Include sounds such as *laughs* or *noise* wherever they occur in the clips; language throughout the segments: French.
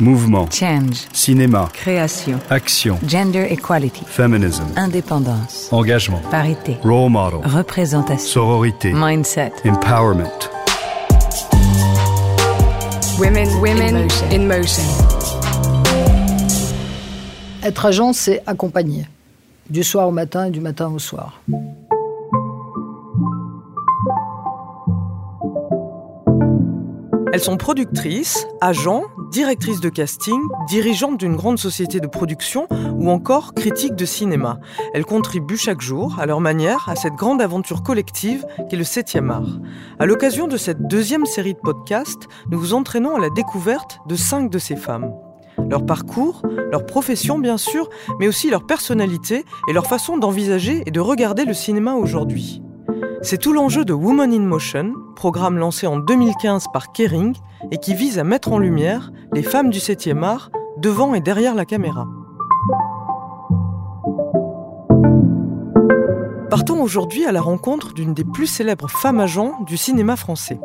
Mouvement. Change. Cinéma. Création. Action. Gender equality. Feminism. Indépendance. Engagement. Parité. Role model. Représentation. Sororité. Mindset. Empowerment. Women, women in motion. Être agent, c'est accompagner. Du soir au matin et du matin au soir. Elles sont productrices, agents, directrices de casting, dirigeantes d'une grande société de production ou encore critiques de cinéma. Elles contribuent chaque jour, à leur manière, à cette grande aventure collective qu'est le 7e art. À l'occasion de cette deuxième série de podcasts, nous vous entraînons à la découverte de cinq de ces femmes. Leur parcours, leur profession bien sûr, mais aussi leur personnalité et leur façon d'envisager et de regarder le cinéma aujourd'hui. C'est tout l'enjeu de Woman in Motion, programme lancé en 2015 par Kering et qui vise à mettre en lumière les femmes du 7e art devant et derrière la caméra. Partons aujourd'hui à la rencontre d'une des plus célèbres femmes agents du cinéma français.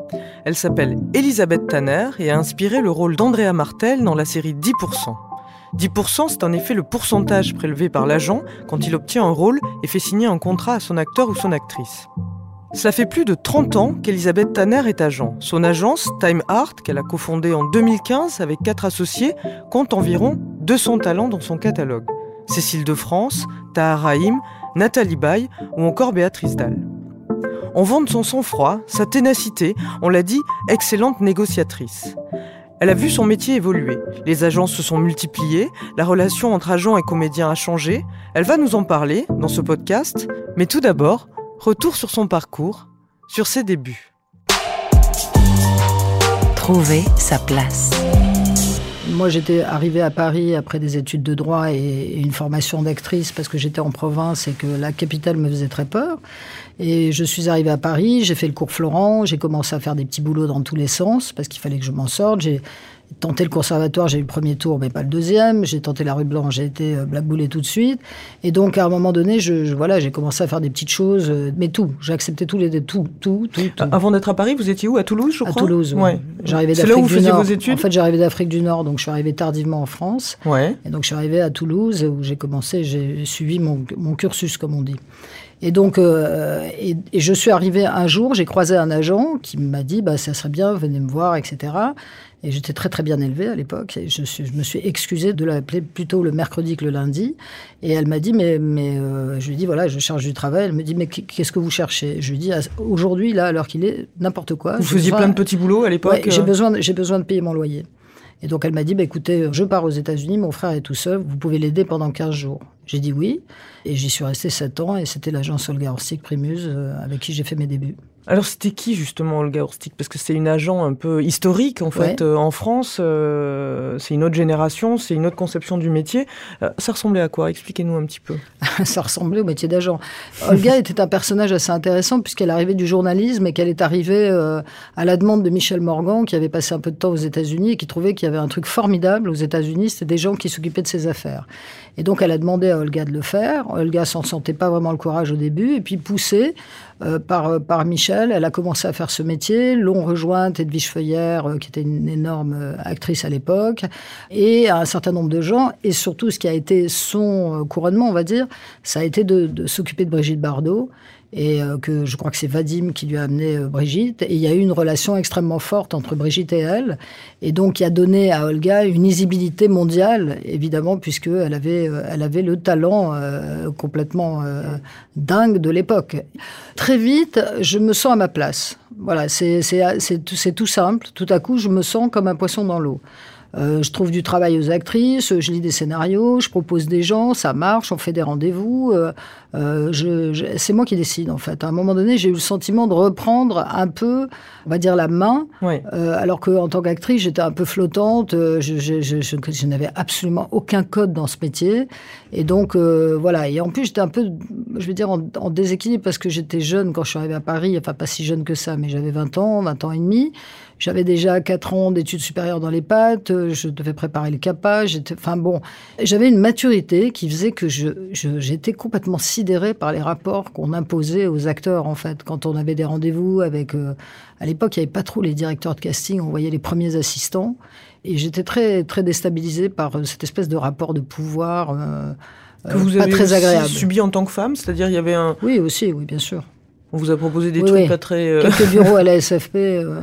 Elle s'appelle Elisabeth Tanner et a inspiré le rôle d'Andrea Martel dans la série 10%. 10%, c'est en effet le pourcentage prélevé par l'agent quand il obtient un rôle et fait signer un contrat à son acteur ou son actrice. Cela fait plus de 30 ans qu'Elisabeth Tanner est agent. Son agence, Time Art, qu'elle a cofondée en 2015 avec quatre associés, compte environ 200 talents dans son catalogue. Cécile de France, Tahar Rahim, Nathalie Baye ou encore Béatrice Dalle. On vante son sang-froid, sa ténacité, on l'a dit, excellente négociatrice. Elle a vu son métier évoluer. Les agences se sont multipliées, la relation entre agents et comédiens a changé. Elle va nous en parler dans ce podcast. Mais tout d'abord, Retour sur son parcours, sur ses débuts. Trouver sa place. Moi, j'étais arrivée à Paris après des études de droit et une formation d'actrice parce que j'étais en province et que la capitale me faisait très peur. Et je suis arrivée à Paris, j'ai fait le cours Florent, j'ai commencé à faire des petits boulots dans tous les sens parce qu'il fallait que je m'en sorte. J'ai tenté le conservatoire, j'ai eu le premier tour, mais pas le deuxième. J'ai tenté la rue Blanche, j'ai été euh, blackboulée tout de suite. Et donc, à un moment donné, je, voilà, j'ai commencé à faire des petites choses, euh, mais tout. J'ai accepté tous les tout, tout, tout, tout. Avant d'être à Paris, vous étiez où? À Toulouse, je crois? À Toulouse, ouais. J'arrivais C'est là où vous faisiez vos études? En fait, j'arrivais d'Afrique du Nord, donc je suis arrivée tardivement en France. Ouais. Et donc, je suis arrivée à Toulouse, où j'ai commencé, j'ai suivi mon, mon cursus, comme on dit. Et donc, euh, et, et, je suis arrivée un jour, j'ai croisé un agent qui m'a dit, bah, ça serait bien, venez me voir, etc. Et j'étais très très bien élevée à l'époque. Je, je, me suis excusée de l'appeler plutôt le mercredi que le lundi. Et elle m'a dit, mais, mais euh, je lui ai dit, voilà, je cherche du travail. Elle me dit, mais qu'est-ce que vous cherchez? Je lui ai dit, aujourd'hui, là, alors qu'il est, n'importe quoi. Vous faisiez besoin... plein de petits boulots à l'époque ouais, J'ai besoin, j'ai besoin de payer mon loyer. Et donc elle m'a dit, bah, écoutez, je pars aux États-Unis, mon frère est tout seul, vous pouvez l'aider pendant 15 jours. J'ai dit oui, et j'y suis resté 7 ans, et c'était l'agence Olga Orstic Primus euh, avec qui j'ai fait mes débuts. Alors c'était qui justement Olga Orstic Parce que c'est une agent un peu historique en fait ouais. euh, en France. Euh, c'est une autre génération, c'est une autre conception du métier. Euh, ça ressemblait à quoi? Expliquez-nous un petit peu. *laughs* ça ressemblait au métier d'agent. Olga était un personnage assez intéressant puisqu'elle arrivait du journalisme et qu'elle est arrivée à la demande de Michel Morgan qui avait passé un peu de temps aux États-Unis et qui trouvait qu'il y avait un truc formidable aux États-Unis, c'était des gens qui s'occupaient de ses affaires. Et donc elle a demandé à Olga de le faire. Olga s'en sentait pas vraiment le courage au début et puis poussée euh, par, par Michel, elle a commencé à faire ce métier. L'ont rejointe Edwige Feuillère, euh, qui était une énorme euh, actrice à l'époque, et un certain nombre de gens. Et surtout, ce qui a été son couronnement, on va dire, ça a été de s'occuper de Brigitte Bardot et euh, que je crois que c'est Vadim qui lui a amené euh, Brigitte. Et il y a eu une relation extrêmement forte entre Brigitte et elle, et donc qui a donné à Olga une visibilité mondiale, évidemment, puisque elle avait, euh, elle avait le talent complètement dingue de l'époque. Très vite, je me sens à ma place. Voilà, c'est tout simple. Tout à coup, je me sens comme un poisson dans l'eau. Je trouve du travail aux actrices, je lis des scénarios, je propose des gens, ça marche, on fait des rendez-vous. Euh, je, je, c'est moi qui décide en fait. À un moment donné, j'ai eu le sentiment de reprendre un peu, on va dire, la main, oui. alors qu'en tant qu'actrice, j'étais un peu flottante. Je, je, n'avais absolument aucun code dans ce métier, et donc voilà. Et en plus, j'étais un peu, je vais dire, en, en déséquilibre parce que j'étais jeune quand je suis arrivée à Paris. Enfin, pas si jeune que ça, mais j'avais 20 ans, 20 ans et demi. J'avais déjà 4 ans d'études supérieures dans les pattes, je devais préparer le CAPA, enfin bon, j'avais une maturité qui faisait que j'étais complètement sidérée par les rapports qu'on imposait aux acteurs en fait. Quand on avait des rendez-vous avec, euh, à l'époque il n'y avait pas trop les directeurs de casting, on voyait les premiers assistants Et j'étais très, très déstabilisée par cette espèce de rapport de pouvoir euh, que vous pas avez très agréable. subi en tant que femme, c'est-à-dire il y avait un, Oui, aussi, oui, bien sûr. on vous a proposé des Oui, trucs oui. pas très, euh, Quelques bureaux à la *laughs* SFP, euh,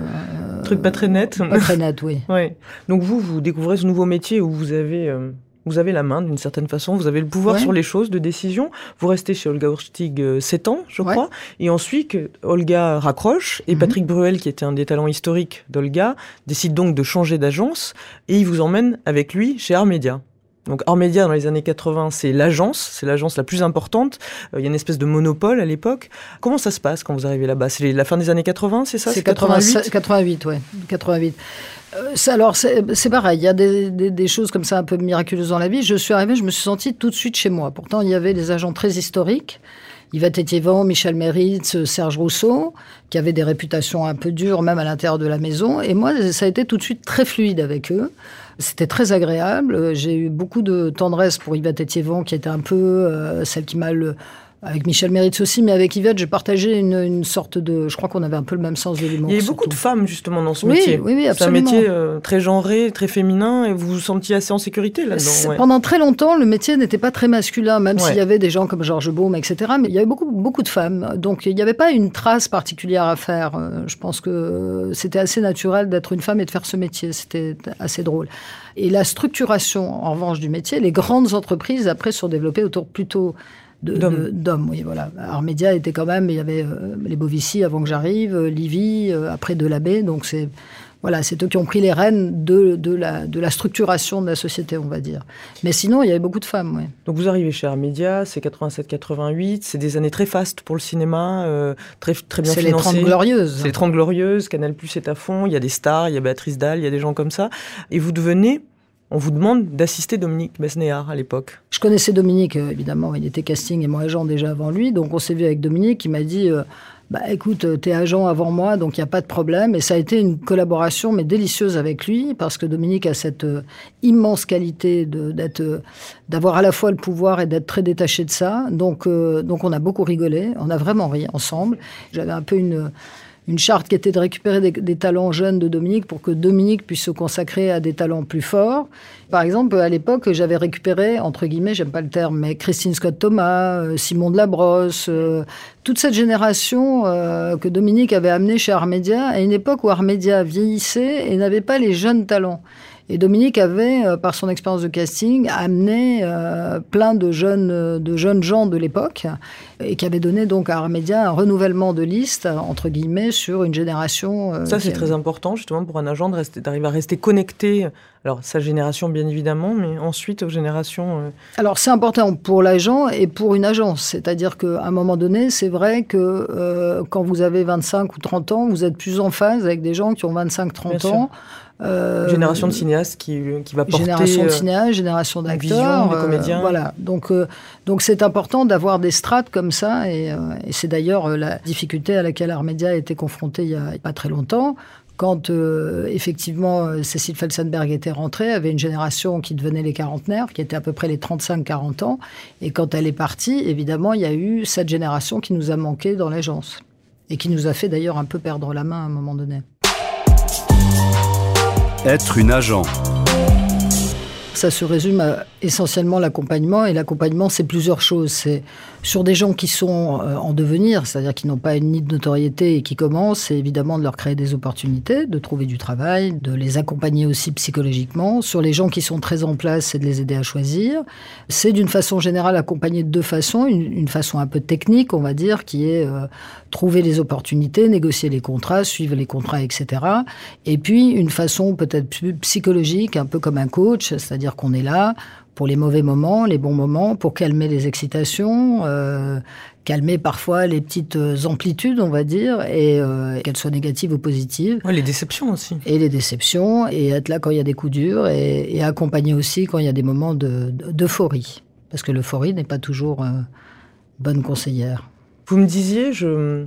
trucs pas très nets. pas très nets, oui. *laughs* Ouais. Donc vous, vous découvrez ce nouveau métier où vous avez, euh, vous avez la main d'une certaine façon, vous avez le pouvoir Ouais. sur les choses de décision. Vous restez chez Olga Urstig 7 ans, je Ouais. crois. Et ensuite, Olga raccroche et Mhm. Patrick Bruel, qui était un des talents historiques d'Olga, décide donc de changer d'agence et il vous emmène avec lui chez Armédia. Donc Armédia dans les années 80, c'est l'agence, c'est l'agence la plus importante. Euh, Il y a une espèce de monopole à l'époque. Comment ça se passe quand vous arrivez là-bas? C'est la fin des années 80, c'est ça? C'est 88 88, ouais. 88. Euh, alors, c'est pareil, il y a des, choses comme ça un peu miraculeuses dans la vie. Je suis arrivée, je me suis sentie tout de suite chez moi. Pourtant, il y avait des agents très historiques. Yvette Étiévent, Michel Méritz, Serge Rousseau, qui avaient des réputations un peu dures, même à l'intérieur de la maison. Et moi, ça a été tout de suite très fluide avec eux. C'était très agréable. J'ai eu beaucoup de tendresse pour Yvette Étiévent, qui était un peu euh, celle qui m'a le. Avec Michel Méritz aussi, mais avec Yvette, j'ai partagé une, une sorte de. Je crois qu'on avait un peu le même sens de l'humour. Il y a beaucoup de femmes justement dans ce Oui, métier. oui, oui, C'est un absolument. métier euh, très genré, très féminin, et vous vous sentiez assez en sécurité là-dedans. ouais. Pendant très longtemps, le métier n'était pas très masculin, même Ouais. s'il y avait des gens comme Georges Baume, etc. Mais il y avait beaucoup, beaucoup de femmes. Donc il n'y avait pas une trace particulière à faire. Euh, Je pense que c'était assez naturel d'être une femme et de faire ce métier. C'était assez drôle. Et la structuration, en revanche, du métier, les grandes entreprises, après, sont développées autour plutôt D'hommes. Oui, voilà. Armédia était quand même, il y avait euh, les Bovici avant que j'arrive, euh, Livy, euh, après Delabé. Donc c'est voilà, c'est eux qui ont pris les rênes de, de, la, de la structuration de la société, on va dire. Mais sinon, il y avait beaucoup de femmes, oui. Donc vous arrivez chez Armédia, c'est 87-88, c'est des années très fastes pour le cinéma, euh, très, très bien C'est les financé. 30 glorieuses. C'est les 30 glorieuses, Canal Plus est à fond, il y a des stars, il y a Béatrice Dalle, il y a des gens comme ça. Et vous devenez, on vous demande d'assister Dominique Besnéard à l'époque. Je connaissais Dominique, euh, évidemment, il était casting et mon agent déjà avant lui. Donc on s'est vu avec Dominique, il m'a dit euh, bah, écoute, euh, t'es agent avant moi, donc il n'y a pas de problème. Et ça a été une collaboration, mais délicieuse avec lui, parce que Dominique a cette immense qualité d'avoir à la fois le pouvoir et d'être très détaché de ça. Donc, donc on a beaucoup rigolé, on a vraiment ri ensemble. J'avais un peu une. Une charte qui était de récupérer des, talents jeunes de Dominique pour que Dominique puisse se consacrer à des talents plus forts. Par exemple, à l'époque, j'avais récupéré, entre guillemets, j'aime pas le terme, mais Christine Scott Thomas, euh, Simon de la Brosse, euh, toute cette génération euh, que Dominique avait amenée chez Armédia, à une époque où Armédia vieillissait et n'avait pas les jeunes talents. Et Dominique avait, euh, par son expérience de casting, amené euh, plein de jeunes, de jeunes gens de l'époque et qui avait donné donc à Armédia un renouvellement de liste, entre guillemets, sur une génération. euh, Ça, c'est très important, justement, pour un agent d'arriver à rester connecté. Alors, sa génération, bien évidemment, mais ensuite aux générations. euh, Alors c'est important pour l'agent et pour une agence. C'est-à-dire qu'à un moment donné, c'est vrai que euh, quand vous avez 25 ou 30 ans, vous êtes plus en phase avec des gens qui ont 25-30 Bien ans. Euh, génération de cinéastes qui, qui va porter. Génération de euh, cinéastes, génération d'acteurs. des euh, comédiens. voilà. Donc, euh, donc c'est important d'avoir des strates comme ça. Et, euh, et c'est d'ailleurs euh, la difficulté à laquelle Armédia a été confrontée il y a pas très longtemps. Quand euh, effectivement euh, Cécile Felsenberg était rentrée, avait une génération qui devenait les quarantenaires, qui était à peu près les 35-40 ans. Et quand elle est partie, évidemment, il y a eu cette génération qui nous a manqué dans l'agence. Et qui nous a fait d'ailleurs un peu perdre la main à un moment donné. Être une agent. Ça se résume à essentiellement l'accompagnement. Et l'accompagnement, c'est plusieurs choses. Sur des gens qui sont euh, en devenir, c'est-à-dire qui n'ont pas une de notoriété et qui commencent, c'est évidemment de leur créer des opportunités, de trouver du travail, de les accompagner aussi psychologiquement. Sur les gens qui sont très en place, c'est de les aider à choisir. C'est d'une façon générale accompagné de deux façons. Une, une façon un peu technique, on va dire, qui est euh, trouver les opportunités, négocier les contrats, suivre les contrats, etc. Et puis une façon peut-être plus psychologique, un peu comme un coach, c'est-à-dire qu'on est là pour les mauvais moments, les bons moments, pour calmer les excitations, euh, calmer parfois les petites euh, amplitudes, on va dire, et euh, qu'elles soient négatives ou positives, ouais, les déceptions aussi. et les déceptions, et être là quand il y a des coups durs, et, et accompagner aussi quand il y a des moments de- de- d'euphorie. Parce que l'euphorie n'est pas toujours euh, bonne conseillère. Vous me disiez, je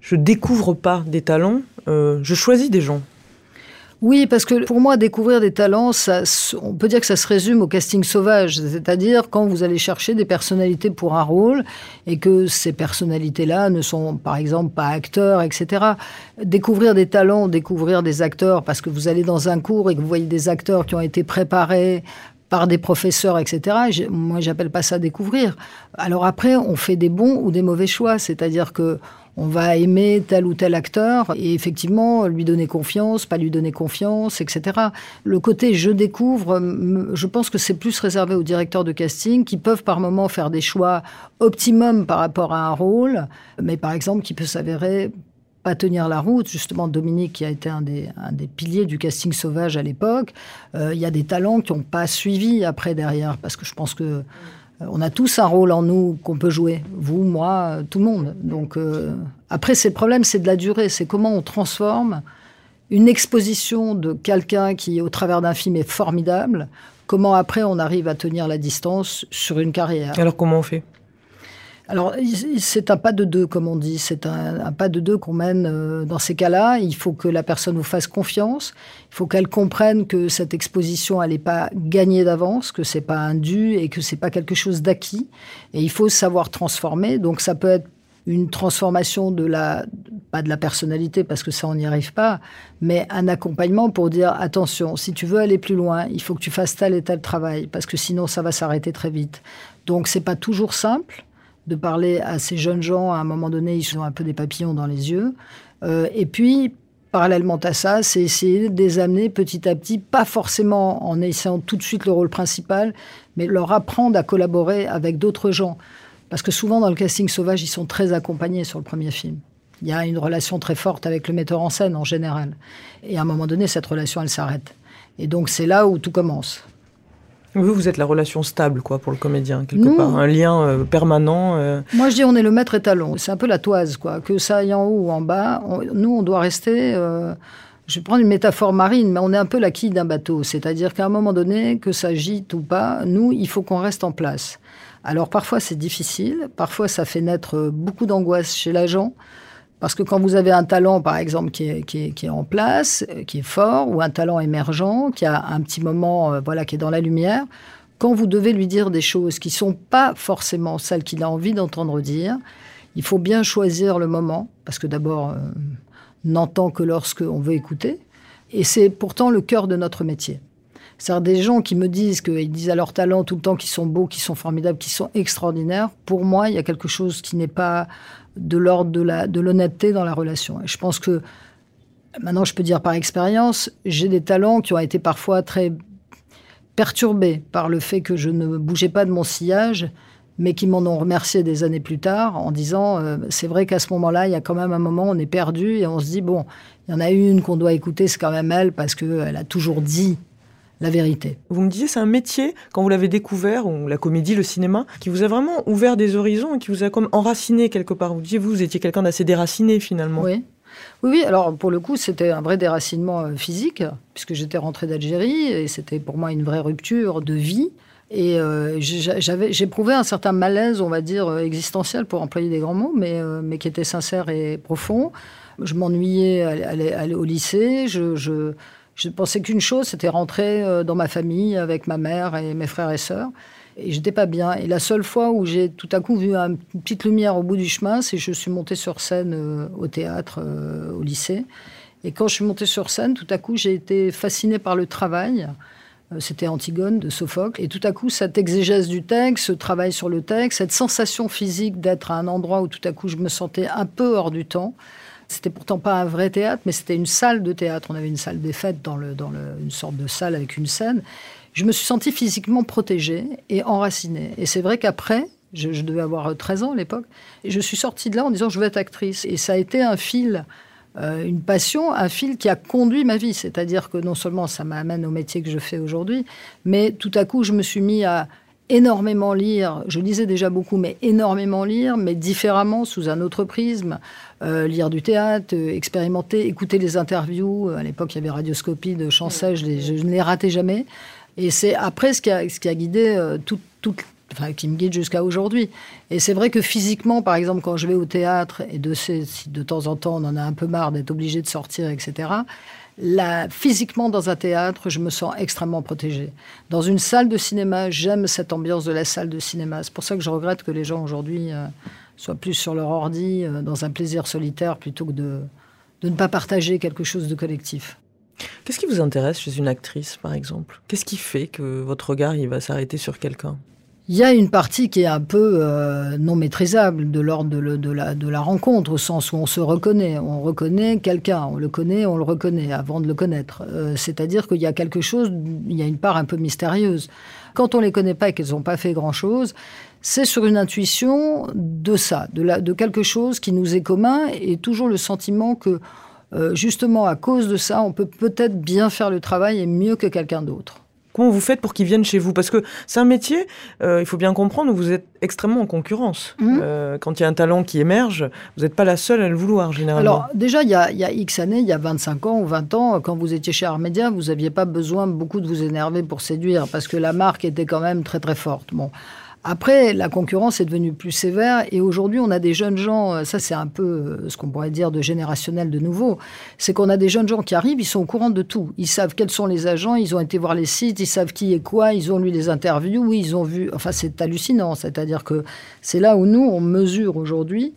je découvre pas des talents, euh, je choisis des gens. Oui, parce que pour moi, découvrir des talents, ça, on peut dire que ça se résume au casting sauvage. C'est-à-dire quand vous allez chercher des personnalités pour un rôle et que ces personnalités-là ne sont, par exemple, pas acteurs, etc. Découvrir des talents, découvrir des acteurs, parce que vous allez dans un cours et que vous voyez des acteurs qui ont été préparés par des professeurs, etc. Moi, j'appelle pas ça découvrir. Alors après, on fait des bons ou des mauvais choix. C'est-à-dire que on va aimer tel ou tel acteur et effectivement lui donner confiance, pas lui donner confiance, etc. Le côté je découvre, je pense que c'est plus réservé aux directeurs de casting qui peuvent par moment faire des choix optimum par rapport à un rôle, mais par exemple qui peut s'avérer pas tenir la route. Justement, Dominique, qui a été un des, un des piliers du casting sauvage à l'époque, euh, il y a des talents qui n'ont pas suivi après derrière, parce que je pense que on a tous un rôle en nous qu'on peut jouer. Vous, moi, tout le monde. Donc, euh, après, c'est le problème, c'est de la durée. C'est comment on transforme une exposition de quelqu'un qui, au travers d'un film, est formidable. Comment après on arrive à tenir la distance sur une carrière. Alors, comment on fait? Alors, c'est un pas de deux, comme on dit. C'est un, pas de deux qu'on mène euh, dans ces cas-là. Il faut que la personne vous fasse confiance. Il faut qu'elle comprenne que cette exposition, elle n'est pas gagnée d'avance, que c'est pas un dû et que c'est pas quelque chose d'acquis. Et il faut savoir transformer. Donc, ça peut être une transformation de la, pas de la personnalité, parce que ça, on n'y arrive pas, mais un accompagnement pour dire, attention, si tu veux aller plus loin, il faut que tu fasses tel et tel travail, parce que sinon, ça va s'arrêter très vite. Donc, c'est pas toujours simple de parler à ces jeunes gens. À un moment donné, ils ont un peu des papillons dans les yeux. Euh, et puis, parallèlement à ça, c'est essayer de les amener petit à petit, pas forcément en essayant tout de suite le rôle principal, mais leur apprendre à collaborer avec d'autres gens. Parce que souvent, dans le casting sauvage, ils sont très accompagnés sur le premier film. Il y a une relation très forte avec le metteur en scène en général. Et à un moment donné, cette relation, elle s'arrête. Et donc, c'est là où tout commence. Vous, vous êtes la relation stable, quoi, pour le comédien, quelque part. Un lien euh, permanent. Euh. Moi, je dis, on est le maître étalon. C'est un peu la toise, quoi. Que ça aille en haut ou en bas, nous, on doit rester. Euh, je vais prendre une métaphore marine, mais on est un peu la quille d'un bateau. C'est-à-dire qu'à un moment donné, que ça gîte ou pas, nous, il faut qu'on reste en place. Alors, parfois, c'est difficile. Parfois, ça fait naître beaucoup d'angoisse chez l'agent. Parce que quand vous avez un talent, par exemple, qui est, qui est, en place, euh, qui est fort, ou un talent émergent, qui a un petit moment, euh, voilà, qui est dans la lumière, quand vous devez lui dire des choses qui sont pas forcément celles qu'il a envie d'entendre dire, il faut bien choisir le moment, parce que d'abord, euh, n'entend que lorsque on veut écouter, et c'est pourtant le cœur de notre métier. C'est-à-dire des gens qui me disent qu'ils disent à leur talent tout le temps qu'ils sont beaux, qu'ils sont formidables, qu'ils sont extraordinaires. Pour moi, il y a quelque chose qui n'est pas de l'ordre de l'honnêteté dans la relation. Et je pense que maintenant, je peux dire par expérience, j'ai des talents qui ont été parfois très perturbés par le fait que je ne bougeais pas de mon sillage, mais qui m'en ont remercié des années plus tard en disant euh, c'est vrai qu'à ce moment-là, il y a quand même un moment, on est perdu et on se dit bon, il y en a une qu'on doit écouter, c'est quand même elle parce qu'elle a toujours dit la vérité. Vous me disiez, c'est un métier, quand vous l'avez découvert, ou la comédie, le cinéma, qui vous a vraiment ouvert des horizons et qui vous a comme enraciné quelque part. Vous disiez, vous, vous étiez quelqu'un d'assez déraciné finalement. Oui. Oui, oui, alors pour le coup, c'était un vrai déracinement euh, physique, puisque j'étais rentrée d'Algérie et c'était pour moi une vraie rupture de vie. Et euh, j'avais, j'éprouvais un certain malaise, on va dire, euh, existentiel, pour employer des grands mots, mais, mais qui était sincère et profond. Je m'ennuyais au lycée, je, je je pensais qu'une chose, c'était rentrer euh, dans ma famille avec ma mère et mes frères et sœurs. Et j'étais pas bien. Et la seule fois où j'ai tout à coup vu une petite lumière au bout du chemin, c'est que je suis montée sur scène euh, au théâtre, euh, au lycée. Et quand je suis montée sur scène, tout à coup, j'ai été fascinée par le travail. C'était Antigone de Sophocle. Et tout à coup, cette exégèse du texte, ce travail sur le texte, cette sensation physique d'être à un endroit où tout à coup je me sentais un peu hors du temps, c'était pourtant pas un vrai théâtre, mais c'était une salle de théâtre. On avait une salle des fêtes dans, une sorte de salle avec une scène. Je me suis sentie physiquement protégée et enracinée. Et c'est vrai qu'après, je, devais avoir 13 ans à l'époque, et je suis sortie de là en disant je veux être actrice. Et ça a été un fil, euh, une passion, un fil qui a conduit ma vie. C'est-à-dire que non seulement ça m'amène au métier que je fais aujourd'hui, mais tout à coup je me suis mis à énormément lire. Je lisais déjà beaucoup, mais énormément lire, mais différemment, sous un autre prisme. Euh, lire du théâtre, euh, expérimenter, écouter les interviews. À l'époque, il y avait Radioscopie de Chancel, je, ne les ratais jamais. Et c'est après ce qui a, guidé euh, tout, enfin, qui me guide jusqu'à aujourd'hui. Et c'est vrai que physiquement, par exemple, quand je vais au théâtre, et de, si de temps en temps on en a un peu marre d'être obligé de sortir, etc., Physiquement, dans un théâtre, je me sens extrêmement protégée. Dans une salle de cinéma, j'aime cette ambiance de la salle de cinéma. C'est pour ça que je regrette que les gens aujourd'hui euh, soient plus sur leur ordi, euh, dans un plaisir solitaire, plutôt que de, de ne pas partager quelque chose de collectif. Qu'est-ce qui vous intéresse chez une actrice, par exemple? Qu'est-ce qui fait que votre regard il va s'arrêter sur quelqu'un? Il y a une partie qui est un peu euh, non maîtrisable de l'ordre de, la, de, la, rencontre, au sens où on se reconnaît. On reconnaît quelqu'un, on le connaît, on le reconnaît avant de le connaître. Euh, c'est-à-dire qu'il y a quelque chose, il y a une part un peu mystérieuse. Quand on les connaît pas et qu'elles n'ont pas fait grand-chose, c'est sur une intuition de ça, de, la, de quelque chose qui nous est commun et toujours le sentiment que euh, justement à cause de ça, on peut peut-être bien faire le travail et mieux que quelqu'un d'autre. Comment vous faites pour qu'ils viennent chez vous Parce que c'est un métier, euh, il faut bien comprendre, où vous êtes extrêmement en concurrence. Mmh. Euh, quand il y a un talent qui émerge, vous n'êtes pas la seule à le vouloir, généralement. Alors, déjà, il y, a, il y, a, X années, il y a 25 ans ou 20 ans, quand vous étiez chez Armédia, vous n'aviez pas besoin beaucoup de vous énerver pour séduire, parce que la marque était quand même très, très forte. Bon. Après, la concurrence est devenue plus sévère et aujourd'hui, on a des jeunes gens, euh, ça c'est un peu euh, ce qu'on pourrait dire de générationnel de nouveau, c'est qu'on a des jeunes gens qui arrivent, ils sont au courant de tout. Ils savent quels sont les agents, ils ont été voir les sites, ils savent qui est quoi, ils ont lu les interviews, ils ont vu. Enfin, c'est hallucinant. C'est-à-dire que c'est là où nous, on mesure aujourd'hui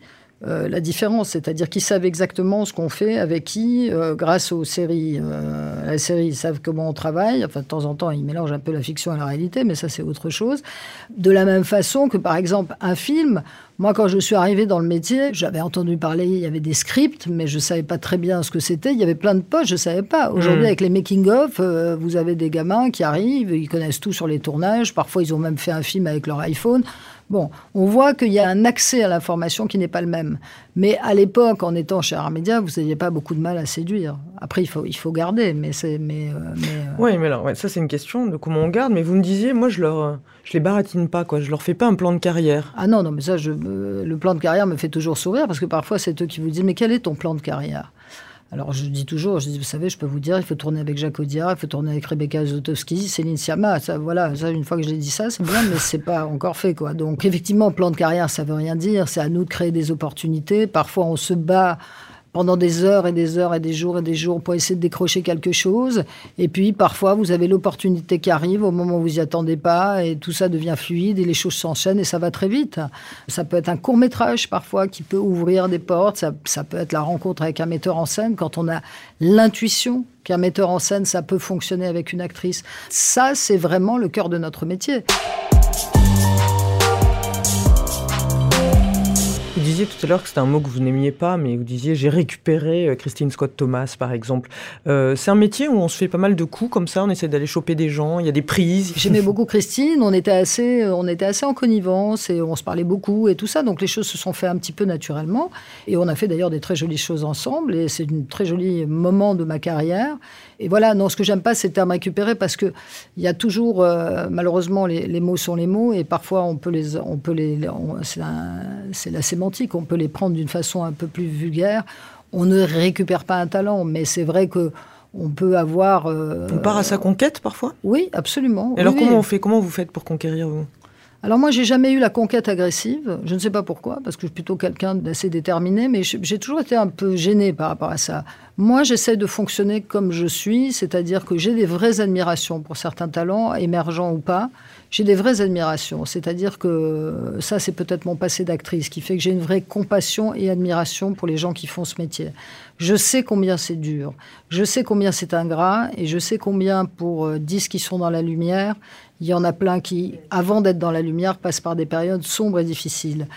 euh, la différence, c'est-à-dire qu'ils savent exactement ce qu'on fait, avec qui, euh, grâce aux séries. Euh, la série, ils savent comment on travaille. Enfin, de temps en temps, ils mélangent un peu la fiction et la réalité, mais ça, c'est autre chose. De la même façon que, par exemple, un film. Moi, quand je suis arrivée dans le métier, j'avais entendu parler, il y avait des scripts, mais je ne savais pas très bien ce que c'était. Il y avait plein de poches, je ne savais pas. Aujourd'hui, hmm. avec les making-of, vous avez des gamins qui arrivent, ils connaissent tout sur les tournages. Parfois, ils ont même fait un film avec leur iPhone. Bon, on voit qu'il y a un accès à l'information qui n'est pas le même. Mais à l'époque, en étant chez Armédia, vous n'aviez pas beaucoup de mal à séduire. Après, il faut, il faut garder, mais c'est... Mais, euh, mais euh, Oui, mais alors, ça c'est une question de comment on garde. Mais vous me disiez, moi, je leur, je les baratine pas, quoi. Je leur fais pas un plan de carrière. Ah non, non, mais ça, je, le plan de carrière me fait toujours sourire parce que parfois, c'est eux qui vous disent, mais quel est ton plan de carrière? Alors je dis toujours, je dis, vous savez, je peux vous dire, il faut tourner avec Jacques Audiard, il faut tourner avec Rebecca Zotowski, Céline Sciamma. Ça, voilà, ça, une fois que j'ai dit ça, c'est bien, mais c'est pas encore fait, quoi. Donc effectivement, plan de carrière, ça veut rien dire. C'est à nous de créer des opportunités. Parfois, on se bat pendant des heures et des heures et des jours et des jours pour essayer de décrocher quelque chose. Et puis parfois, vous avez l'opportunité qui arrive au moment où vous y attendez pas et tout ça devient fluide et les choses s'enchaînent et ça va très vite. Ça peut être un court métrage parfois qui peut ouvrir des portes. Ça, ça peut être la rencontre avec un metteur en scène quand on a l'intuition qu'un metteur en scène, ça peut fonctionner avec une actrice. Ça, c'est vraiment le cœur de notre métier. Disiez tout à l'heure que c'était un mot que vous n'aimiez pas, mais vous disiez j'ai récupéré euh, Christine Scott Thomas, par exemple. Euh, c'est un métier où on se fait pas mal de coups comme ça, on essaie d'aller choper des gens, il y a des prises. J'aimais *laughs* beaucoup Christine, on était, assez, on était assez en connivence et on se parlait beaucoup et tout ça, donc les choses se sont fait un petit peu naturellement. Et on a fait d'ailleurs des très jolies choses ensemble et c'est un très joli moment de ma carrière. Et voilà, non, ce que j'aime pas, c'est le terme récupérer parce que il y a toujours, euh, malheureusement, les, mots sont les mots et parfois on peut les, on peut les, c'est la sémantique, on peut les prendre d'une façon un peu plus vulgaire. On ne récupère pas un talent, mais c'est vrai que on peut avoir. Euh, on part à sa conquête parfois? Oui, absolument. Et alors comment on fait? Comment vous faites pour conquérir vous? Alors moi, j'ai jamais eu la conquête agressive. Je ne sais pas pourquoi, parce que je suis plutôt quelqu'un d'assez déterminé, mais j'ai toujours été un peu gêné par rapport à ça. Moi, j'essaie de fonctionner comme je suis, c'est-à-dire que j'ai des vraies admirations pour certains talents, émergents ou pas. J'ai des vraies admirations, c'est-à-dire que ça, c'est peut-être mon passé d'actrice qui fait que j'ai une vraie compassion et admiration pour les gens qui font ce métier. Je sais combien c'est dur, je sais combien c'est ingrat, et je sais combien pour 10 qui sont dans la lumière, il y en a plein qui, avant d'être dans la lumière, passent par des périodes sombres et difficiles.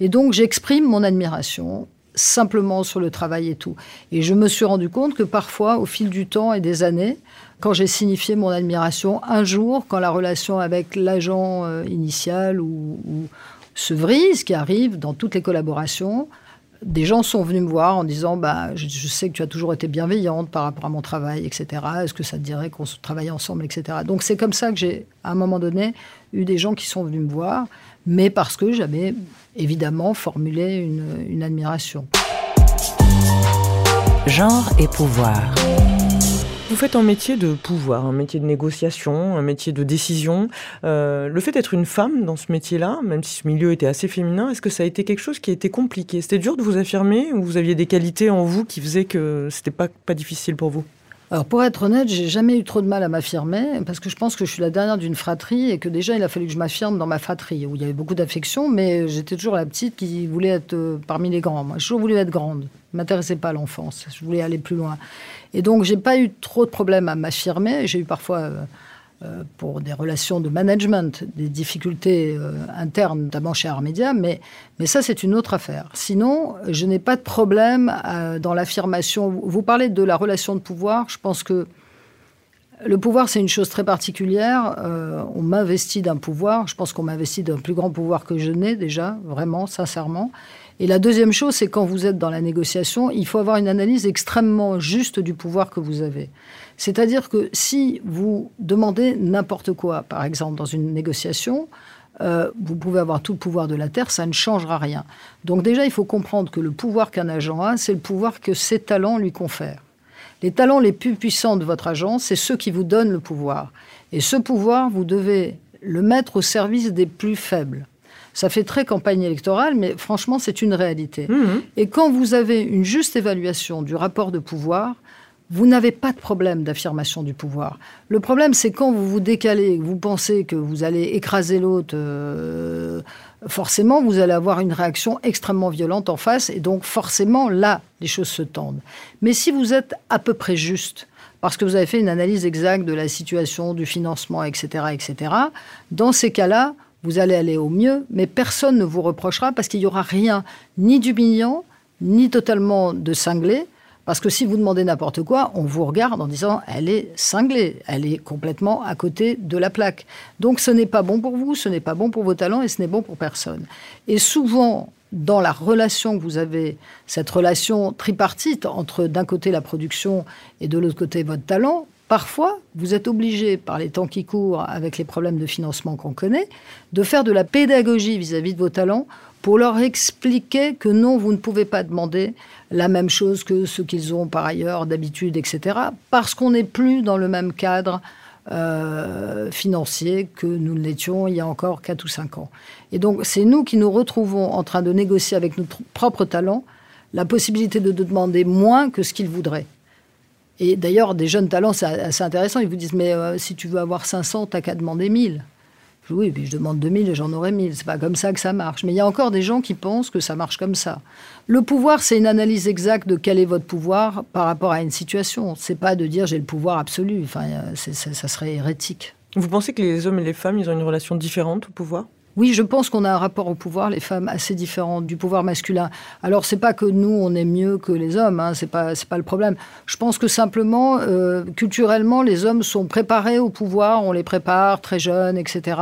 Et donc, j'exprime mon admiration simplement sur le travail et tout. Et je me suis rendu compte que parfois, au fil du temps et des années, quand j'ai signifié mon admiration, un jour, quand la relation avec l'agent euh, initial ou, ou se qui arrive dans toutes les collaborations, des gens sont venus me voir en disant bah, je, sais que tu as toujours été bienveillante par rapport à mon travail, etc. Est-ce que ça te dirait qu'on travaille ensemble, etc. Donc c'est comme ça que j'ai, à un moment donné, eu des gens qui sont venus me voir, mais parce que j'avais évidemment formulé une, une admiration. Genre et pouvoir. Vous faites un métier de pouvoir, un métier de négociation, un métier de décision. Euh, le fait d'être une femme dans ce métier-là, même si ce milieu était assez féminin, est-ce que ça a été quelque chose qui a été compliqué? C'était dur de vous affirmer ou vous aviez des qualités en vous qui faisaient que c'était pas, pas difficile pour vous? Alors pour être honnête, j'ai jamais eu trop de mal à m'affirmer parce que je pense que je suis la dernière d'une fratrie et que déjà il a fallu que je m'affirme dans ma fratrie où il y avait beaucoup d'affection, mais j'étais toujours la petite qui voulait être euh, parmi les grands. Moi, j'ai toujours voulu être grande. Je m'intéressais pas à l'enfance. Je voulais aller plus loin. Et donc j'ai pas eu trop de problèmes à m'affirmer. J'ai eu parfois euh, pour des relations de management, des difficultés euh, internes, notamment chez Armédia, mais, mais ça, c'est une autre affaire. Sinon, je n'ai pas de problème euh, dans l'affirmation. Vous parlez de la relation de pouvoir, je pense que le pouvoir, c'est une chose très particulière. on m'investit d'un pouvoir, je pense qu'on m'investit d'un plus grand pouvoir que je n'ai déjà, vraiment, sincèrement. Et la deuxième chose, c'est quand vous êtes dans la négociation, il faut avoir une analyse extrêmement juste du pouvoir que vous avez. C'est-à-dire que si vous demandez n'importe quoi, par exemple dans une négociation, euh, vous pouvez avoir tout le pouvoir de la Terre, ça ne changera rien. Donc déjà, il faut comprendre que le pouvoir qu'un agent a, c'est le pouvoir que ses talents lui confèrent. Les talents les plus puissants de votre agent, c'est ceux qui vous donnent le pouvoir. Et ce pouvoir, vous devez le mettre au service des plus faibles. Ça fait très campagne électorale, mais franchement, c'est une réalité. Mmh. Et quand vous avez une juste évaluation du rapport de pouvoir, vous n'avez pas de problème d'affirmation du pouvoir. Le problème, c'est quand vous vous décalez, vous pensez que vous allez écraser l'autre, euh, forcément, vous allez avoir une réaction extrêmement violente en face, et donc forcément, là, les choses se tendent. Mais si vous êtes à peu près juste, parce que vous avez fait une analyse exacte de la situation, du financement, etc., etc., dans ces cas-là, vous allez aller au mieux, mais personne ne vous reprochera parce qu'il n'y aura rien ni d'humiliant, ni totalement de cinglé. Parce que si vous demandez n'importe quoi, on vous regarde en disant elle est cinglée, elle est complètement à côté de la plaque. Donc ce n'est pas bon pour vous, ce n'est pas bon pour vos talents et ce n'est bon pour personne. Et souvent, dans la relation que vous avez, cette relation tripartite entre d'un côté la production et de l'autre côté votre talent, Parfois, vous êtes obligé, par les temps qui courent, avec les problèmes de financement qu'on connaît, de faire de la pédagogie vis-à-vis -vis de vos talents pour leur expliquer que non, vous ne pouvez pas demander la même chose que ce qu'ils ont par ailleurs d'habitude, etc., parce qu'on n'est plus dans le même cadre euh, financier que nous l'étions il y a encore 4 ou 5 ans. Et donc, c'est nous qui nous retrouvons en train de négocier avec notre propre talent la possibilité de demander moins que ce qu'ils voudraient. Et d'ailleurs, des jeunes talents, c'est assez intéressant. Ils vous disent, mais euh, si tu veux avoir 500, t'as qu'à demander 1000. Oui, puis je demande 2000 et j'en aurai 1000. C'est pas comme ça que ça marche. Mais il y a encore des gens qui pensent que ça marche comme ça. Le pouvoir, c'est une analyse exacte de quel est votre pouvoir par rapport à une situation. C'est pas de dire j'ai le pouvoir absolu. Enfin, ça serait hérétique. Vous pensez que les hommes et les femmes, ils ont une relation différente au pouvoir? Oui, je pense qu'on a un rapport au pouvoir, les femmes, assez différent du pouvoir masculin. Alors, c'est pas que nous, on est mieux que les hommes, hein, c'est pas, pas le problème. Je pense que simplement, euh, culturellement, les hommes sont préparés au pouvoir, on les prépare très jeunes, etc.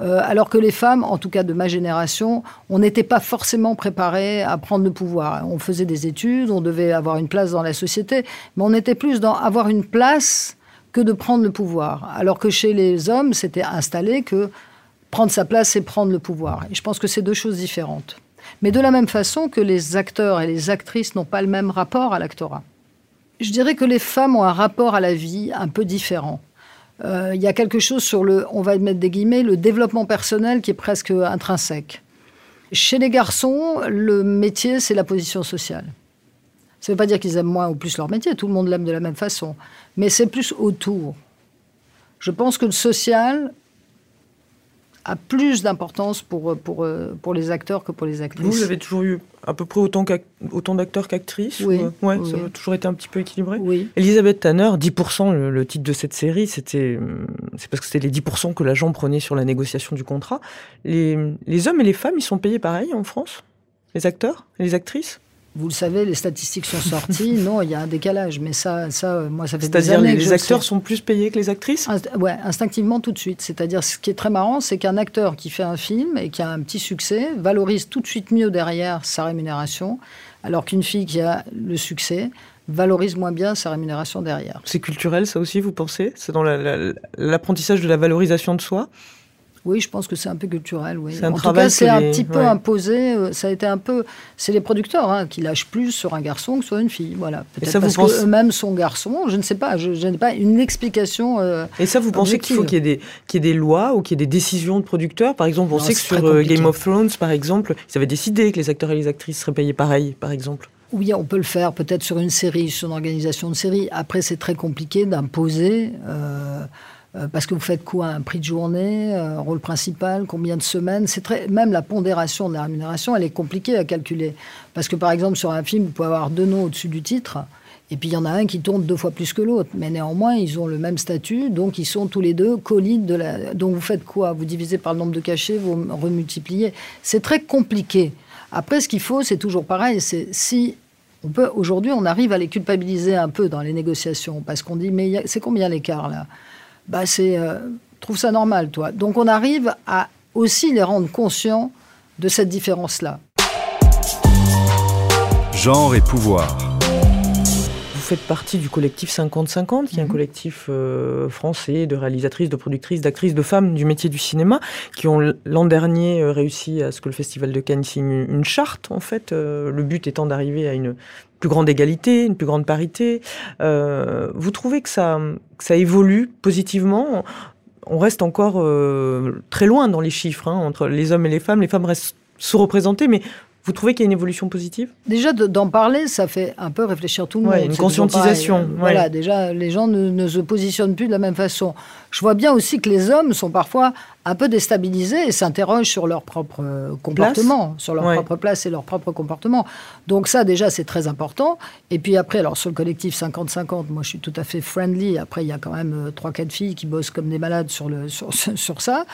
Euh, alors que les femmes, en tout cas de ma génération, on n'était pas forcément préparés à prendre le pouvoir. On faisait des études, on devait avoir une place dans la société, mais on était plus dans avoir une place que de prendre le pouvoir. Alors que chez les hommes, c'était installé que prendre sa place et prendre le pouvoir. Et je pense que c'est deux choses différentes. Mais de la même façon que les acteurs et les actrices n'ont pas le même rapport à l'actorat. Je dirais que les femmes ont un rapport à la vie un peu différent. Euh, il y a quelque chose sur le, on va mettre des guillemets, le développement personnel qui est presque intrinsèque. Chez les garçons, le métier, c'est la position sociale. Ça ne veut pas dire qu'ils aiment moins ou plus leur métier, tout le monde l'aime de la même façon. Mais c'est plus autour. Je pense que le social, a plus d'importance pour, pour, pour les acteurs que pour les actrices. Vous avez toujours eu à peu près autant, autant d'acteurs qu'actrices Oui. ouais, Ça a toujours été un petit peu équilibré Oui. Elisabeth Tanner, 10%, le, titre de cette série, c'était, c'est parce que c'était les 10% que l'agent prenait sur la négociation du contrat. Les, les hommes et les femmes, ils sont payés pareil en France? Les acteurs? Les actrices? Vous le savez, les statistiques sont sorties. *laughs* non, il y a un décalage, mais ça, ça, moi, ça fait des années. C'est-à-dire les acteurs sont plus payés que les actrices? Inst Ouais, instinctivement tout de suite. C'est-à-dire, ce qui est très marrant, c'est qu'un acteur qui fait un film et qui a un petit succès valorise tout de suite mieux derrière sa rémunération, alors qu'une fille qui a le succès valorise moins bien sa rémunération derrière. C'est culturel, ça aussi, vous pensez? C'est dans l'apprentissage de la valorisation de soi? Oui, je pense que c'est un peu culturel. Oui. C'est un en tout cas, c'est un petit peu imposé. Euh, ça a été un peu. C'est les producteurs hein, qui lâchent plus sur un garçon que sur une fille. Voilà. Peut-être parce pense... qu'eux-mêmes sont garçons. Je ne sais pas. Je, n'ai pas une explication. Euh, Et ça, vous pensez qu'il faut qu'il y, ait des, qu'il y ait des lois ou qu'il y ait des décisions de producteurs? Par exemple, on sait que sur euh, Game of Thrones, par exemple, ils avaient décidé que les acteurs et les actrices seraient payés pareil, par exemple. oui, on peut le faire peut-être sur une série, sur une organisation de série. Après, c'est très compliqué d'imposer. Euh, euh, parce que vous faites quoi Un prix de journée, un rôle principal, combien de semaines? C'est très même la pondération de la rémunération, elle est compliquée à calculer parce que par exemple sur un film, vous pouvez avoir deux noms au-dessus du titre. Et puis il y en a un qui tourne deux fois plus que l'autre, mais néanmoins ils ont le même statut, donc ils sont tous les deux collides de la. Donc vous faites quoi? Vous divisez par le nombre de cachets, vous remultipliez. C'est très compliqué. Après, ce qu'il faut, c'est toujours pareil. C'est si aujourd'hui, on arrive à les culpabiliser un peu dans les négociations parce qu'on dit mais c'est combien l'écart là? Bah c'est euh, trouve ça normal, toi. Donc on arrive à aussi les rendre conscients de cette différence-là. Genre et pouvoir. Vous faites partie du collectif 50-50, qui est un mhm. collectif euh, français de réalisatrices, de productrices, d'actrices, de femmes du métier du cinéma, qui ont l'an dernier euh, réussi à ce que le Festival de Cannes signe une charte, en fait. le but étant d'arriver à une plus grande égalité, une plus grande parité. Euh, vous trouvez que ça, ça évolue positivement? On reste encore euh, très loin dans les chiffres hein, entre les hommes et les femmes. Les femmes restent sous-représentées, mais vous trouvez qu'il y a une évolution positive? Déjà, d'en parler, ça fait un peu réfléchir tout le monde. une conscientisation. Voilà, déjà, les gens ne, se positionnent plus de la même façon. Je vois bien aussi que les hommes sont parfois un peu déstabilisés et s'interrogent sur leur propre euh, comportement, sur leur propre place et leur propre comportement. Donc ça, déjà, c'est très important. Et puis après, alors sur le collectif 50-50, moi, je suis tout à fait friendly. Après, il y a quand même euh, trois, quatre filles qui bossent comme des malades sur, le, sur, *laughs* sur ça.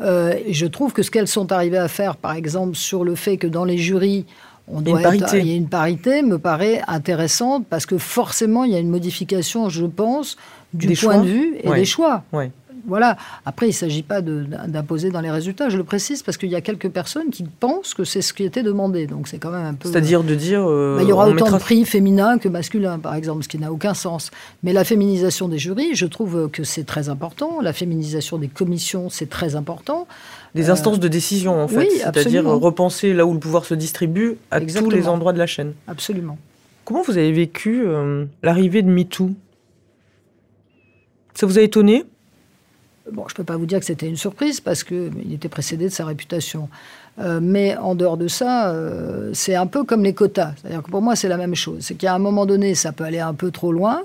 Euh, et je trouve que ce qu'elles sont arrivées à faire, par exemple, sur le fait que dans les jurys, on doit il y a une parité, me paraît intéressante parce que forcément, il y a une modification, je pense, du point de vue et des choix. Voilà. Après, il ne s'agit pas d'imposer dans les résultats. Je le précise parce qu'il y a quelques personnes qui pensent que c'est ce qui était demandé. Donc c'est quand même un peu. C'est-à-dire de dire. Euh, bah, il y aura autant de prix féminins que masculins, par exemple, ce qui n'a aucun sens. Mais la féminisation des jurys, je trouve que c'est très important. La féminisation des commissions, c'est très important. Des instances de décision, en fait. C'est-à-dire repenser là où le pouvoir se distribue à tous les endroits de la chaîne. Absolument. Comment vous avez vécu euh, l'arrivée de MeToo? Ça vous a étonné? Bon, je ne peux pas vous dire que c'était une surprise parce qu'il était précédé de sa réputation. Euh, mais en dehors de ça, euh, c'est un peu comme les quotas. C'est-à-dire que pour moi, c'est la même chose. C'est qu'à un moment donné, ça peut aller un peu trop loin.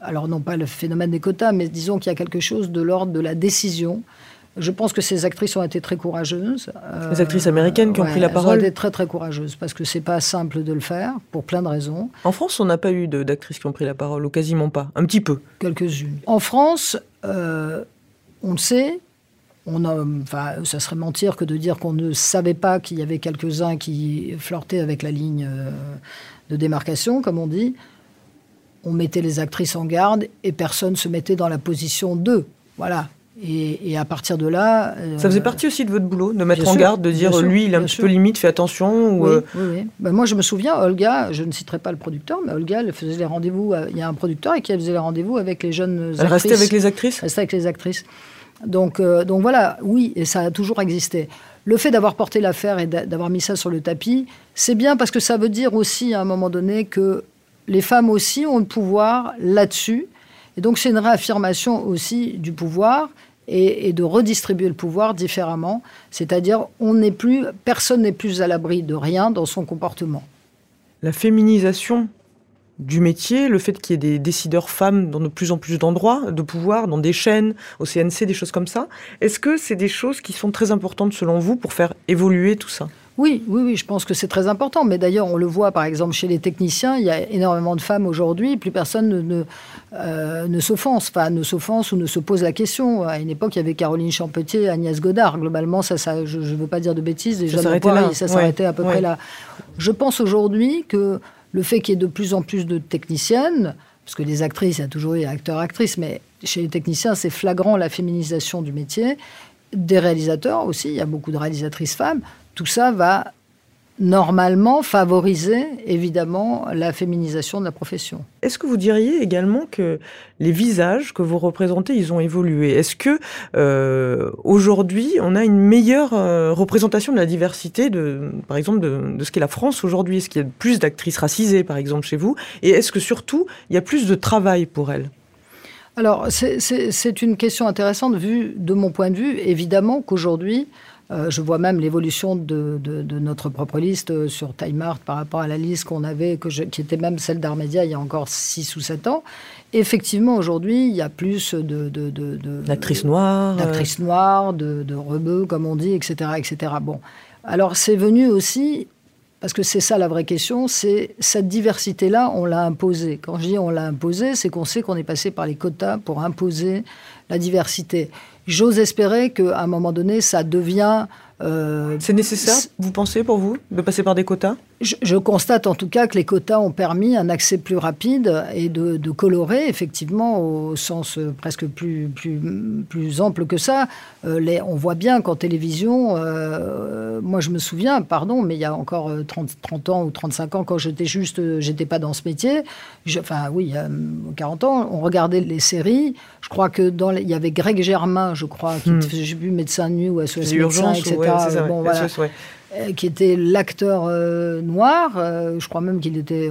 Alors, non pas le phénomène des quotas, mais disons qu'il y a quelque chose de l'ordre de la décision. Je pense que ces actrices ont été très courageuses. Les actrices américaines qui ont pris la parole Elles ont été très très courageuses parce que c'est pas simple de le faire pour plein de raisons. En France, on n'a pas eu d'actrices qui ont pris la parole, ou quasiment pas. Un petit peu. Quelques-unes. En France, euh, on le sait. On a, enfin, ça serait mentir que de dire qu'on ne savait pas qu'il y avait quelques-uns qui flirtaient avec la ligne euh, de démarcation, comme on dit. On mettait les actrices en garde et personne se mettait dans la position d'eux. Voilà. Et, à partir de là. Euh, ça faisait partie aussi de votre boulot, de mettre en garde, de dire lui, il est un petit peu limite, fais attention. Ou oui, euh, oui, ben, moi, je me souviens, Olga, je ne citerai pas le producteur, mais Olga, elle faisait les rendez-vous. Il y a un producteur et qui faisait les rendez-vous avec les jeunes actrices. Elle restait avec les actrices? Elle restait avec les actrices. Donc, euh, donc voilà, oui, et ça a toujours existé. Le fait d'avoir porté l'affaire et d'avoir mis ça sur le tapis, c'est bien parce que ça veut dire aussi à un moment donné que les femmes aussi ont le pouvoir là-dessus. Et donc c'est une réaffirmation aussi du pouvoir et, et de redistribuer le pouvoir différemment. C'est-à-dire, on n'est plus, personne n'est plus à l'abri de rien dans son comportement. La féminisation du métier, le fait qu'il y ait des décideurs femmes dans de plus en plus d'endroits de pouvoir, dans des chaînes, au CNC, des choses comme ça. Est-ce que c'est des choses qui sont très importantes selon vous pour faire évoluer tout ça? Oui, oui, oui, je pense que c'est très important. Mais d'ailleurs, on le voit par exemple chez les techniciens, il y a énormément de femmes aujourd'hui, plus personne ne, ne, euh, ne s'offense, enfin, ne s'offense ou ne se pose la question. À une époque, il y avait Caroline Champetier, Agnès Godard. Globalement, ça, ça je ne veux pas dire de bêtises, ça s'arrêtait ça s'arrêtait à peu près là. Je pense aujourd'hui que le fait qu'il y ait de plus en plus de techniciennes, parce que les actrices, il y a toujours eu acteurs-actrices, mais chez les techniciens, c'est flagrant la féminisation du métier. Des réalisateurs aussi, il y a beaucoup de réalisatrices femmes. Tout ça va normalement favoriser évidemment la féminisation de la profession. Est-ce que vous diriez également que les visages que vous représentez, ils ont évolué? Est-ce que euh, aujourd'hui, on a une meilleure euh, représentation de la diversité, de, par exemple, de, de ce qu'est la France aujourd'hui? Est-ce qu'il y a plus d'actrices racisées, par exemple, chez vous? Et est-ce que surtout, il y a plus de travail pour elles? Alors, c'est une question intéressante, vu de mon point de vue, évidemment qu'aujourd'hui, Euh, je vois même l'évolution de, notre propre liste euh, sur Time Art par rapport à la liste qu'on avait, que qui était même celle d'Armédia il y a encore 6 ou 7 ans. Effectivement, aujourd'hui, il y a plus de... D'actrices noires. D'actrices noires, de, de rebeux, comme on dit, etc. etc. Bon. Alors, c'est venu aussi parce que c'est ça la vraie question, c'est cette diversité-là, on l'a imposée. Quand je dis on l'a imposée, c'est qu'on sait qu'on est passé par les quotas pour imposer la diversité. J'ose espérer qu'à un moment donné, ça devient euh, c'est nécessaire, vous pensez, pour vous, de passer par des quotas? Je, constate en tout cas que les quotas ont permis un accès plus rapide et de, colorer, effectivement, au sens euh, presque plus, plus, plus ample que ça. Euh, les, on voit bien qu'en télévision, moi je me souviens, pardon, mais il y a encore 30, 30 ans ou 35 ans, quand j'étais juste, j'étais pas dans ce métier, enfin oui, il y a 40 ans, on regardait les séries. Je crois que dans il y avait Greg Germain, je crois, qui hmm. faisait plus médecin nu ou SOS médecin, etc. Euh, qui était l'acteur euh, noir. Euh, je crois même qu'il était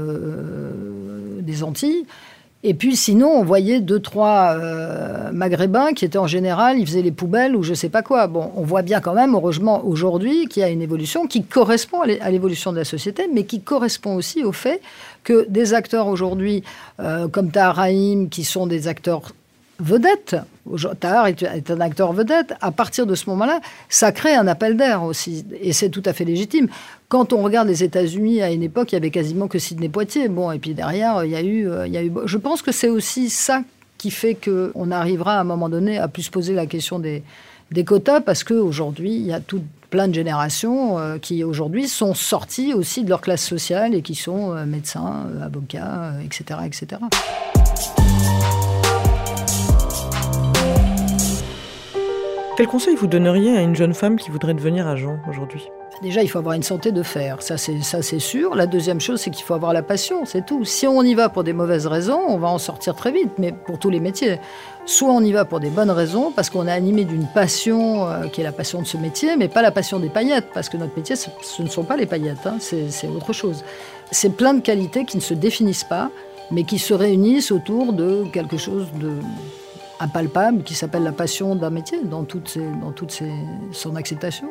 des Antilles. Et puis sinon, on voyait deux, trois maghrébins qui étaient en général, ils faisaient les poubelles ou je sais pas quoi. Bon, on voit bien quand même, heureusement, aujourd'hui, qu'il y a une évolution qui correspond à l'évolution de la société, mais qui correspond aussi au fait que des acteurs aujourd'hui, comme Tahar Rahim, qui sont des acteurs vedette. Tahar est un acteur vedette. À partir de ce moment-là, ça crée un appel d'air aussi. Et c'est tout à fait légitime. Quand on regarde les États-Unis, à une époque, il y avait quasiment que Sidney Poitier. Bon, et puis derrière, il y a eu. Euh, il y a eu je pense que c'est aussi ça qui fait qu'on arrivera à un moment donné à plus poser la question des, quotas, parce qu'aujourd'hui, il y a tout plein de générations euh, qui aujourd'hui sont sorties aussi de leur classe sociale et qui sont euh, médecins, avocats, etc., etc. Quel conseil vous donneriez à une jeune femme qui voudrait devenir agent aujourd'hui? Déjà, il faut avoir une santé de fer, ça c'est sûr. La deuxième chose, c'est qu'il faut avoir la passion, c'est tout. Si on y va pour des mauvaises raisons, on va en sortir très vite, mais pour tous les métiers. Soit on y va pour des bonnes raisons, parce qu'on est animé d'une passion euh, qui est la passion de ce métier, mais pas la passion des paillettes, parce que notre métier, ce, ne sont pas les paillettes, hein, c'est autre chose. C'est plein de qualités qui ne se définissent pas, mais qui se réunissent autour de quelque chose de impalpable qui s'appelle la passion d'un métier dans toute, son acceptation.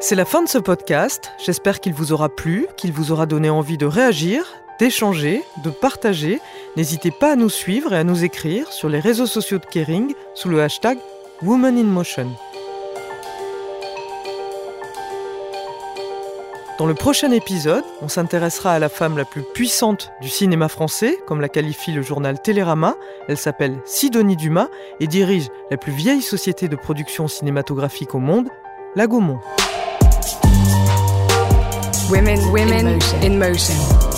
C'est la fin de ce podcast. J'espère qu'il vous aura plu, qu'il vous aura donné envie de réagir, d'échanger, de partager. N'hésitez pas à nous suivre et à nous écrire sur les réseaux sociaux de Kering sous le hashtag Woman in Motion. Dans le prochain épisode, on s'intéressera à la femme la plus puissante du cinéma français, comme la qualifie le journal Télérama. Elle s'appelle Sidonie Dumas et dirige la plus vieille société de production cinématographique au monde, la Gaumont. Women, Women In motion.